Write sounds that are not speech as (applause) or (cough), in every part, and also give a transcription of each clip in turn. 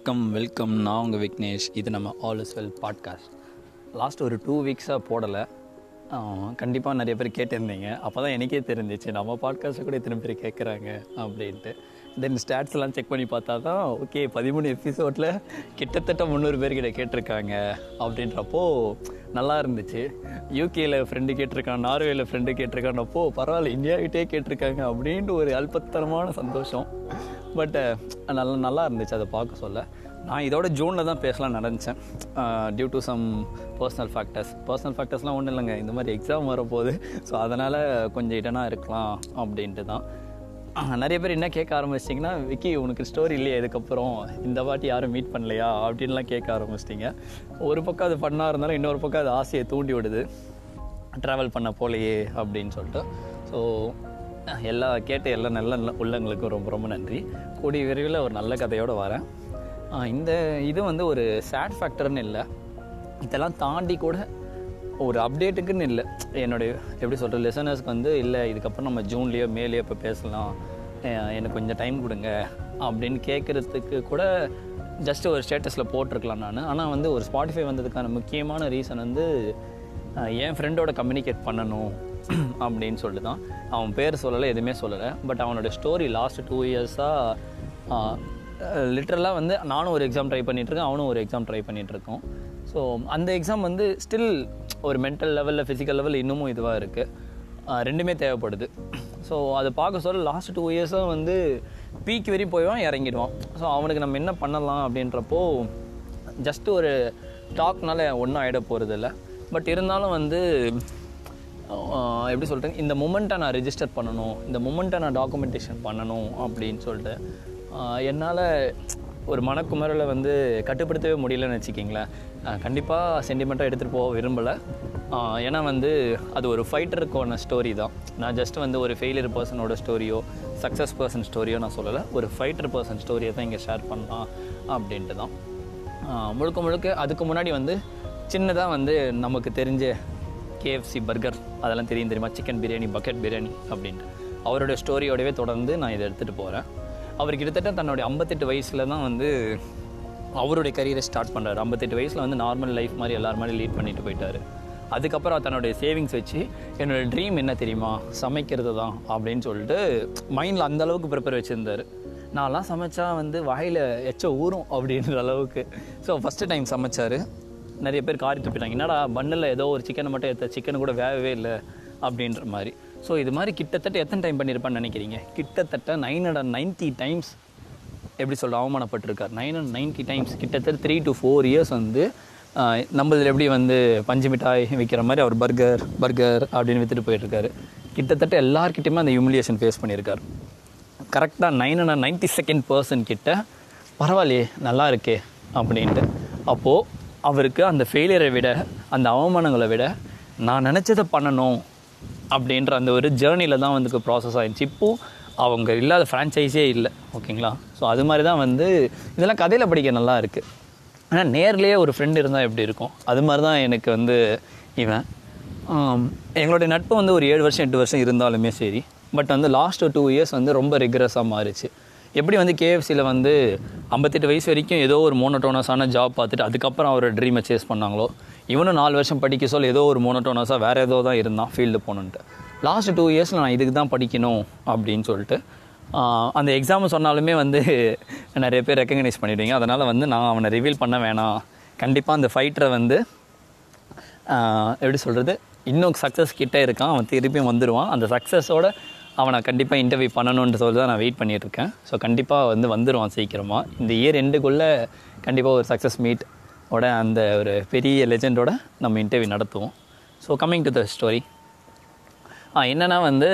வணக்கம் வெல்கம் நான் உங்கள் விக்னேஷ். இது நம்ம all is well podcast last ஒரு டூ வீக்ஸாக போடலை. கண்டிப்பாக நிறைய பேர் கேட்டிருந்தீங்க. அப்போ தான் எனக்கே தெரிஞ்சிச்சு. நம்ம பாட்காஸ்ட்டை கூட இத்தனை பேர் கேட்குறாங்க அப்படின்ட்டு. தென் ஸ்டாட்ஸ்லாம் செக் பண்ணி பார்த்தா தான் ஓகே பதிமூணு எபிசோடில் கிட்டத்தட்ட முந்நூறு பேர்கிட்ட கேட்டிருக்காங்க அப்படின்றப்போ நல்லா இருந்துச்சு. யூகேயில் ஃப்ரெண்டு கேட்டிருக்கான் நார்வேயில் ஃப்ரெண்டு கேட்டிருக்கான்னப்போ பரவாயில்ல இந்தியாவிட்டே கேட்டிருக்காங்க அப்படின்ட்டு ஒரு அல்பத்தனமான சந்தோஷம். பட்டு நல்லா நல்லா இருந்துச்சு அதை பார்க்க சொல்ல. நான் இதோட ஜூனில் தான் பேசலாம் நடந்துச்சேன் due to some personal factors personal ஃபேக்டர்ஸ்லாம் ஒன்றும் இல்லைங்க. இந்த மாதிரி எக்ஸாம் வரப்போகுது. ஸோ அதனால் கொஞ்சம் இடனாக இருக்கலாம் அப்படின்ட்டு தான். நிறைய பேர் என்ன கேட்க ஆரம்பிச்சிட்டிங்கன்னா விக்கி உனக்கு ஸ்டோரி இல்லையா இதுக்கப்புறம் இந்த வாட்டி யாரும் மீட் பண்ணலையா? அப்படின்லாம் கேட்க ஆரம்பிச்சிட்டிங்க. ஒரு பக்கம் அது பண்ணால் இருந்தாலும் இன்னொரு பக்கம் அது ஆசையை தூண்டி விடுது. ட்ராவல் பண்ண போலையே அப்படின்னு சொல்லிட்டு. ஸோ எல்லா கேட்ட எல்லா நல்ல நல்ல உள்ளங்களுக்கும் ரொம்ப ரொம்ப நன்றி. கூடிய விரைவில் ஒரு நல்ல கதையோடு வரேன். இந்த இது வந்து ஒரு சேட் ஃபேக்டர்னு இல்லை. இதெல்லாம் தாண்டி கூட ஒரு அப்டேட்டுக்குன்னு இல்லை. என்னுடைய எப்படி சொல்கிற லிசனர்ஸ்க்கு வந்து இல்லை இதுக்கப்புறம் நம்ம ஜூன்லேயோ மேலேயோ இப்போ பேசலாம். எனக்கு கொஞ்சம் டைம் கொடுங்க. அப்படின்னு கேட்குறதுக்கு கூட ஜஸ்ட் ஒரு ஸ்டேட்டஸில் போட்டிருக்கலாம் நான். ஆனால் வந்து ஒரு ஸ்பாட்டிஃபை வந்ததுக்கான முக்கியமான ரீசன் வந்து என் ஃப்ரெண்டோட கம்யூனிகேட் பண்ணணும். (clears throat) அப்படின்னு சொல்லிட்டு தான் அவன் பேர் சொல்லலை எதுவுமே சொல்லலை. பட் அவனோட ஸ்டோரி லாஸ்ட் டூ இயர்ஸாக லிட்ரலாக வந்து நானும் ஒரு எக்ஸாம் ட்ரை பண்ணிகிட்ருக்கேன் அவனும் ஒரு எக்ஸாம் ட்ரை பண்ணிகிட்ருக்கோம் ஸோ அந்த எக்ஸாம் வந்து ஸ்டில் ஒரு மென்டல் லெவலில் ஃபிசிக்கல் லெவலில் இன்னமும் இதுவாக இருக்குது ரெண்டுமே தேவைப்படுது. ஸோ அதை பார்க்க சொல்ல லாஸ்ட் டூ இயர்ஸும் வந்து பீக் வரையும் போய்வான் இறங்கிடுவான். ஸோ அவனுக்கு நம்ம என்ன பண்ணலாம் அப்படின்றப்போ ஜஸ்ட் ஒரு டாக்னால ஒன்றும் ஆகிட போகிறதில்ல பட் இருந்தாலும் வந்து எப்படி சொல்கிறேன் இந்த மூமெண்ட்டை நான் ரிஜிஸ்டர் பண்ணணும் இந்த மூமெண்ட்டை நான் டாக்குமெண்டேஷன் பண்ணணும் அப்படின்னு சொல்லிட்டு என்னால் ஒரு மனக்குமரலை வந்து கட்டுப்படுத்தவே முடியலன்னு வச்சுக்கிங்களேன். கண்டிப்பாக சென்டிமெண்ட்டாக எடுத்துகிட்டு போக விரும்பலை. ஏன்னா வந்து அது ஒரு ஃபைட்டருக்கான ஸ்டோரி தான். நான் ஜஸ்ட் வந்து ஒரு ஃபெயிலியர் பர்சனோட ஸ்டோரியோ சக்ஸஸ் பர்சன் ஸ்டோரியோ நான் சொல்லலை. ஒரு ஃபைட்டர் பர்சன் ஸ்டோரியை தான் இங்கே ஷேர் பண்ணலாம் அப்படின்ட்டு தான். முழுக்க முழுக்க அதுக்கு முன்னாடி வந்து சின்னதாக வந்து நமக்கு தெரிஞ்ச கேஎஃப்சி பர்கர் அதெல்லாம் தெரியும் தெரியுமா? சிக்கன் பிரியாணி பக்கெட் பிரியாணி அப்படின்ட்டு. அவருடைய ஸ்டோரியோடவே தொடர்ந்து நான் இதை எடுத்துகிட்டு போகிறேன் அவர் கிட்டத்தட்ட தன்னுடைய ஐம்பத்தெட்டு வயசில் தான் வந்து அவருடைய கரியரை ஸ்டார்ட் பண்ணுறாரு ஐம்பத்தெட்டு வயசில் வந்து நார்மல் லைஃப் மாதிரி எல்லார் மாதிரி லீட் பண்ணிட்டு போயிட்டார். அதுக்கப்புறம் தன்னுடைய சேவிங்ஸ் வச்சு என்னோடய ட்ரீம் என்ன தெரியுமா? சமைக்கிறது தான் அப்படின்னு சொல்லிட்டு மைண்டில் அந்த அளவுக்கு ப்ரிப்பேர் வச்சுருந்தார். நான்லாம் சமைச்சா வந்து வாயில் எச்ச ஊறும் அப்படின்ற அளவுக்கு. ஸோ ஃபஸ்ட்டு டைம் சமைச்சார். நிறைய பேர் காரி துப்பிட்டாங்க. என்னடா பன்னில் ஏதோ ஒரு சிக்கனை மட்டும் எடுத்த சிக்கன் கூட வேகவே இல்லை அப்படின்ற மாதிரி. ஸோ இது மாதிரி கிட்டத்தட்ட எத்தனை டைம் பண்ணியிருப்பான்னு நினைக்கிறீங்க? கிட்டத்தட்ட நைன் ஹண்ட்ரட் நைன்ட்டி டைம்ஸ் எப்படி சொல்ல அவமானப்பட்டிருக்கார். நைன் ஹண்ட்ரட் நைன்ட்டி டைம்ஸ் கிட்டத்தட்ட த்ரீ டு ஃபோர் இயர்ஸ் வந்து நம்மளதில் எப்படி வந்து பஞ்சு மிட்டாய் விற்கிற மாதிரி அவர் பர்கர் பர்கர் அப்படின்னு விற்றுட்டு போயிட்டுருக்காரு. கிட்டத்தட்ட எல்லாருக்கிட்டையுமே அந்த ஹியூமிலியேஷன் ஃபேஸ் பண்ணியிருக்காரு. கரெக்டாக nine hundred ninety second person கிட்ட பரவாயில்லையே நல்லா இருக்கே அப்படின்ட்டு. அப்போது அவருக்கு அந்த ஃபெயிலியரை விட அந்த அவமானங்களை விட நான் நினச்சதை பண்ணணும் அப்படின்ற அந்த ஒரு ஜேர்னியில் தான் வந்து ப்ராசஸ் ஆகிடுச்சு இப்போது அவங்க இல்லாத ஃப்ரான்ச்சைஸே இல்லை ஓகேங்களா? ஸோ அது மாதிரி தான் வந்து இதெல்லாம் கதையில் படிக்க நல்லா இருக்குது ஆனால் நேர்லேயே ஒரு ஃப்ரெண்டு இருந்தால் எப்படி இருக்கும்? அது மாதிரி தான் எனக்கு வந்து இவன். எங்களுடைய நட்பு வந்து ஒரு ஏழு வருஷம் எட்டு வருஷம் இருந்தாலுமே சரி பட் வந்து லாஸ்ட் டூ இயர்ஸ் வந்து ரொம்ப ரிக்ரஸாக மாறிச்சு. எப்படி வந்து கேஎஃப்சியில் வந்து ஐம்பத்தெட்டு வயசு வரைக்கும் ஏதோ ஒரு மோனோட்டோனஸான ஜாப் பார்த்துட்டு அதுக்கப்புறம் அவர் ட்ரீமை சேஸ் பண்ணாங்களோ? இவனும் நாலு வருஷம் படிக்க சொல்ல ஏதோ ஒரு மோனோட்டோனஸாக வேறு ஏதோ தான் இருந்தான் ஃபீல்டு போகணுன்ட்டு. லாஸ்ட் டூ இயர்ஸில் நான் இதுக்கு தான் படிக்கணும் அப்படின்னு சொல்லிட்டு அந்த எக்ஸாம் சொன்னாலுமே வந்து நிறைய பேர் ரெக்கக்னைஸ் பண்ணிடுவீங்க. அதனால் வந்து நான் அவனை ரிவீல் பண்ண வேணாம். கண்டிப்பாக அந்த ஃபைட்டரை வந்து எப்படி சொல்கிறது இன்னும் சக்ஸஸ் கிட்டே இருக்கான். அவன் திருப்பியும் வந்துடுவான் அந்த சக்ஸஸோட அவனை கண்டிப்பாக இன்டர்வியூ பண்ணணுன்ற சொல்லி தான் நான் வெயிட் பண்ணிகிட்ருக்கேன் ஸோ கண்டிப்பாக வந்து வந்துடுவான் சீக்கிரமாக இந்த இயர் எண்டுக்குள்ளே கண்டிப்பாக ஒரு சக்ஸஸ் மீட் ஓட அந்த ஒரு பெரிய லெஜெண்டோட நம்ம இன்டர்வியூ நடத்துவோம். So coming to the story என்னென்னா வந்து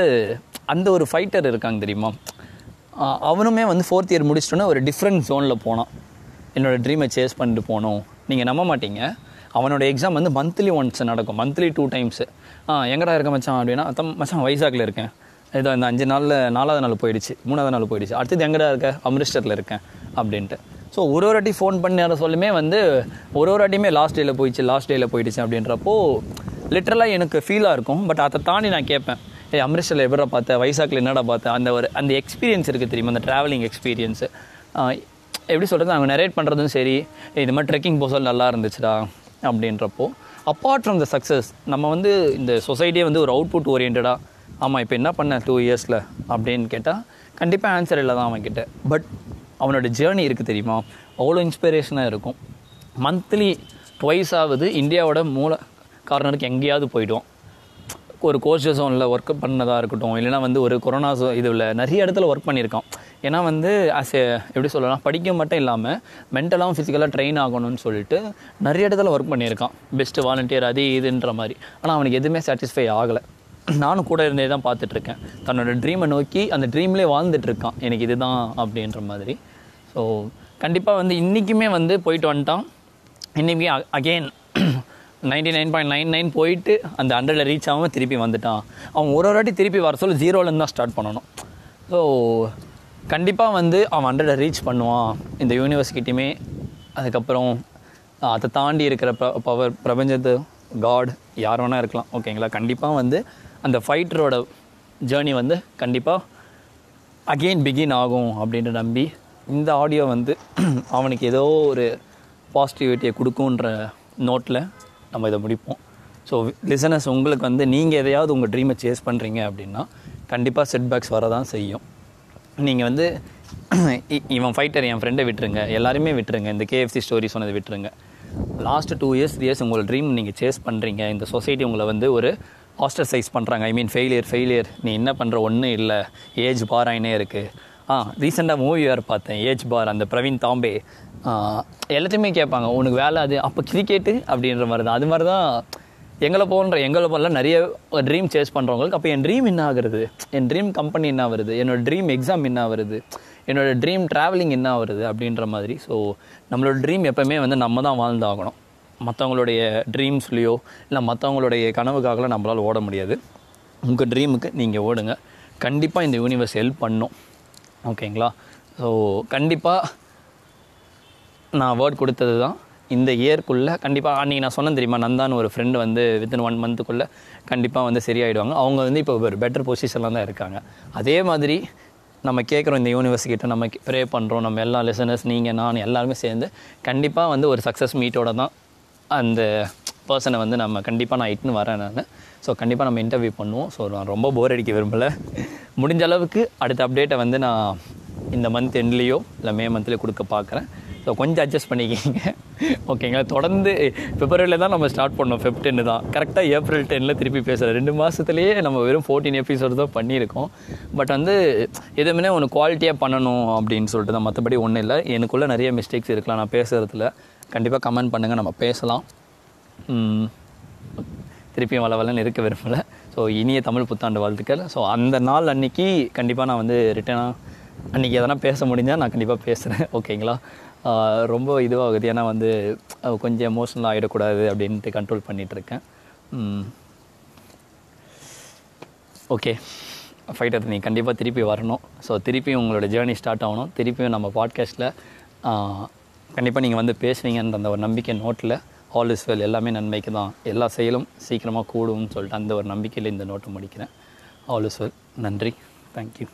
அந்த ஒரு ஃபைட்டர் இருக்காங்க தெரியுமா? அவனுமே வந்து ஃபோர்த் இயர் முடிச்சிட்டோன்னே ஒரு டிஃப்ரெண்ட் ஜோனில் போனான். என்னோடய ட்ரீமை சேஸ் பண்ணிட்டு போனோம். நீங்கள் நம்ப மாட்டீங்க. அவனோட எக்ஸாம் வந்து மந்த்லி ஒன்ஸ் நடக்கும். மந்த்லி டூ டைம்ஸு ஆ எங்கடா இருக்க மச்சான் அப்படின்னா மச்சான் வைசாக்கில் இருக்கேன். ஏதோ இந்த அஞ்சு நாளில் நாலாவது நாள் போயிடுச்சு மூணாவது நாள் போயிடுச்சு. அடுத்தது எங்கடா இருக்க? அமிர்தசரில் இருக்கேன் அப்படின்ட்டு. ஸோ ஒரு ஒரு வாட்டி ஃபோன் பண்ண சொல்லுமே வந்து ஒரு ஒரு வாட்டியுமே லாஸ்ட் டேயில் போயிடுச்சு லாஸ்ட் டேயில் போயிடுச்சு அப்படின்றப்போ லிட்ரலாக எனக்கு ஃபீலாக இருக்கும். பட் அதை தாண்டி நான் கேட்பேன் ஏ அமிர்தசரில் எப்படா பார்த்தேன் வைசாக்கில் என்னடா பார்த்தேன் அந்த ஒரு அந்த எக்ஸ்பீரியன்ஸ் இருக்குது தெரியுமா? அந்த ட்ராவலிங் எக்ஸ்பீரியன்ஸு எப்படி சொல்கிறது அவங்க நரேட் பண்ணுறதும் சரி இது மாதிரி ட்ரெக்கிங் போசல் நல்லா இருந்துச்சுடா. அப்படின்றப்போ அப்பார்ட் ஃப்ரம் த சக்ஸஸ் நம்ம வந்து இந்த சொசைட்டியே வந்து ஒரு அவுட்புட் ஓரியன்டாக ஆமாம் இப்போ என்ன பண்ண டூ இயர்ஸில் அப்படின்னு கேட்டால் கண்டிப்பாக ஆன்சர் இல்லை தான் அவன்கிட்ட. பட் அவனோட ஜேர்னி இருக்குது தெரியுமா? அவ்வளோ இன்ஸ்பிரேஷனாக இருக்கும். மந்த்லி ட்வைஸ் ஆகுது இந்தியாவோட மூல கார்னருக்கு எங்கேயாவது போயிடுவோம் ஒரு கோஸ்ட் ஜோனில் ஒர்க் பண்ணதாக இருக்கட்டும் இல்லைனா வந்து ஒரு கொரோனா ஜோ இதில் நிறைய இடத்துல ஒர்க் பண்ணியிருக்கான். ஏன்னா வந்து ஆஸ் எ எப்படி சொல்லலாம் படிக்க மட்டும் இல்லாமல் மென்டலாகவும் ஃபிசிக்கலாக ட்ரெயின் ஆகணும்னு சொல்லிட்டு நிறைய இடத்துல ஒர்க் பண்ணியிருக்கான். பெஸ்ட்டு வாலண்டியர் அது இதுன்ற மாதிரி. ஆனால் அவனுக்கு எதுவுமே சாட்டிஸ்ஃபை ஆகலை. நானும் கூட இருந்தே தான் பார்த்துட்ருக்கேன். தன்னோட ட்ரீமை நோக்கி அந்த ட்ரீம்லேயே வாழ்ந்துட்டுருக்கான் எனக்கு இதுதான் அப்படின்ற மாதிரி. ஸோ கண்டிப்பாக வந்து இன்றைக்குமே வந்து போயிட்டு வந்துட்டான். இன்றைக்கி again ninety nine point nine nine போயிட்டு அந்த ஹண்ட்ரடில் ரீச் ஆகாமல் திருப்பி வந்துட்டான். அவன் ஒரு ஒரு வாட்டி திருப்பி வர சொல்ல ஜீரோலேருந்து தான் ஸ்டார்ட் பண்ணணும். ஸோ கண்டிப்பாக வந்து அவன் ஹண்ட்ரடை ரீச் பண்ணுவான். இந்த யூனிவர்சிட்டியுமே அதுக்கப்புறம் அதை தாண்டி இருக்கிற ப பவர் பிரபஞ்சத்து காட் யார் வேணால் இருக்கலாம். ஓகேங்களா கண்டிப்பாக வந்து அந்த ஃபைட்டரோட ஜேர்னி வந்து கண்டிப்பாக அகெயின் பிகின் ஆகும் அப்படின்ற நம்பி இந்த ஆடியோ வந்து (clears throat) அவனுக்கு ஏதோ ஒரு பாசிட்டிவிட்டியை கொடுக்குன்ற நோட்டில் நம்ம இதை முடிப்போம். ஸோ லிசனர்ஸ் உங்களுக்கு வந்து நீங்கள் எதையாவது உங்கள் ட்ரீமை சேஸ் பண்ணுறீங்க அப்படின்னா கண்டிப்பாக செட்பேக்ஸ் வர தான் செய்யும். நீங்கள் வந்து (clears throat) இ- இவன் ஃபைட்டர் என் ஃப்ரெண்டை விட்டுருங்க. எல்லாருமே விட்டுருங்க. இந்த கேஎஃப்சி ஸ்டோரி சொன்னதை விட்டுருங்க. Last two years three years உங்களோட ட்ரீம் நீங்கள் சேஸ் பண்ணுறீங்க இந்த சொசைட்டி உங்களை வந்து ஒரு ஆஸ்டர்சைஸ் பண்ணுறாங்க ஐ மீன் ஃபெயிலியர் ஃபெயிலியர் நீ என்ன பண்ணுற ஒன்றும் இல்லை. ஏஜ் பார் ஆயினே இருக்குது ஆ ரீசெண்டாக மூவி வேறு பார்த்தேன். ஏஜ் பார் அந்த பிரவீன் தாம்பே. எல்லாத்தையுமே கேட்பாங்க. உனக்கு வேலை அது? அப்போ கிரிக்கெட்டு அப்படின்ற மாதிரி தான் அது மாதிரி தான் எங்களை போன்ற எங்களை போல நிறைய ட்ரீம் சேஸ் பண்ணுறவங்களுக்கு அப்போ என் ட்ரீம் என்ன ஆகுறது? என் ட்ரீம் கம்பெனி என்ன வருது என்னோடய ட்ரீம் எக்ஸாம் என்ன வருது என்னோடய ட்ரீம் ட்ராவலிங் என்ன வருது அப்படின்ற மாதிரி. ஸோ நம்மளோட ட்ரீம் எப்போவுமே வந்து நம்ம தான் வாழ்ந்தாகணும். மற்றவங்களுடைய ட்ரீம்ஸ்லேயோ இல்லை மற்றவங்களுடைய கனவுக்காகலாம் நம்மளால் ஓட முடியாது. உங்கள் ட்ரீமுக்கு நீங்கள் ஓடுங்க. கண்டிப்பாக இந்த யூனிவர்ஸ் ஹெல்ப் பண்ணும். ஓகேங்களா ஸோ கண்டிப்பாக நான் வேர்ட் கொடுத்தது தான் இந்த இயர்க்குள்ளே கண்டிப்பாக அன்றைக்கி நான் சொன்னேன் தெரியுமா நந்தான்னு ஒரு ஃப்ரெண்டு வந்து வித்தின் ஒன் மந்த்துக்குள்ளே கண்டிப்பாக வந்து சரியாயிடுவாங்க. அவங்க வந்து இப்போ ஒரு பெட்டர் பொசிஷனில் தான் இருக்காங்க. அதே மாதிரி நம்ம கேட்குறோம் இந்த யூனிவர்ஸ்கிட்ட நம்ம ப்ரே பண்ணுறோம் நம்ம எல்லா லெசனர்ஸ் நீங்கள் நான் எல்லாருமே சேர்ந்து கண்டிப்பாக வந்து ஒரு சக்ஸஸ் மீட்டோட தான் அந்த பர்சனை வந்து நம்ம கண்டிப்பாக நான் இட்டுன்னு வரேன் நான். ஸோ கண்டிப்பாக நம்ம இன்டர்வியூ பண்ணுவோம். ஸோ நான் ரொம்ப போர் அடிக்க விரும்பலை. முடிஞ்ச அளவுக்கு அடுத்த அப்டேட்டை வந்து நான் இந்த மந்த் எண்ட்லேயோ இல்லை மே மந்த்லேயோ கொடுக்க பார்க்குறேன் ஸோ கொஞ்சம் அட்ஜஸ்ட் பண்ணிக்கிங்க. ஓகேங்களா தொடர்ந்து பிப்ரவரியில் தான் நம்ம ஸ்டார்ட் பண்ணோம். ஃபெப் டென்னு தான். கரெக்டாக ஏப்ரல் டென்னில் திருப்பி பேசுகிறேன் ரெண்டு மாதத்துலேயே நம்ம வெறும் ஃபோர்டீன் எபிசோடு தான் பண்ணியிருக்கோம். பட் வந்து எதுவுமே ஒன்று குவாலிட்டியாக பண்ணணும் அப்படின்னு சொல்லிட்டு தான் மற்றபடி ஒன்றும் இல்லை. எனக்குள்ளே நிறைய மிஸ்டேக்ஸ் இருக்கலாம். நான் பேசுகிறதுல கண்டிப்பாக கமெண்ட் பண்ணுங்கள் நம்ம பேசலாம். திருப்பியும் வளவலன்னு இருக்க விரும்பலை. ஸோ இனிய தமிழ் புத்தாண்டு வாழ்த்துக்கள். ஸோ அந்த நாள் அன்றைக்கி கண்டிப்பாக நான் வந்து ரிட்டனாக அன்றைக்கி எதனா பேச முடிஞ்சால் நான் கண்டிப்பாக பேசுகிறேன் ஓகேங்களா (laughs) ரொம்ப இதுவாகுது. ஏன்னா வந்து கொஞ்சம் எமோஷனல் ஆகிடக்கூடாது அப்படின்ட்டு கண்ட்ரோல் பண்ணிகிட்ருக்கேன் ஓகே ஃபைட்டர் நீ கண்டிப்பாக திருப்பி வரணும். ஸோ திருப்பியும் உங்களோட ஜேர்னி ஸ்டார்ட் ஆகணும். திருப்பியும் நம்ம பாட்காஸ்ட்டில் கண்டிப்பாக நீங்கள் வந்து பேசுவீங்கன்ற அந்த ஒரு நம்பிக்கை நோட்டில் ஆல் இஸ் வெல் எல்லாமே நன்மைக்கு தான். எல்லா செயலும் சீக்கிரமாக கூடும்னு சொல்லிட்டு அந்த ஒரு நம்பிக்கையில் இந்த நோட்டை முடிக்கிறேன். ஆல் இஸ் வெல் நன்றி. Thank you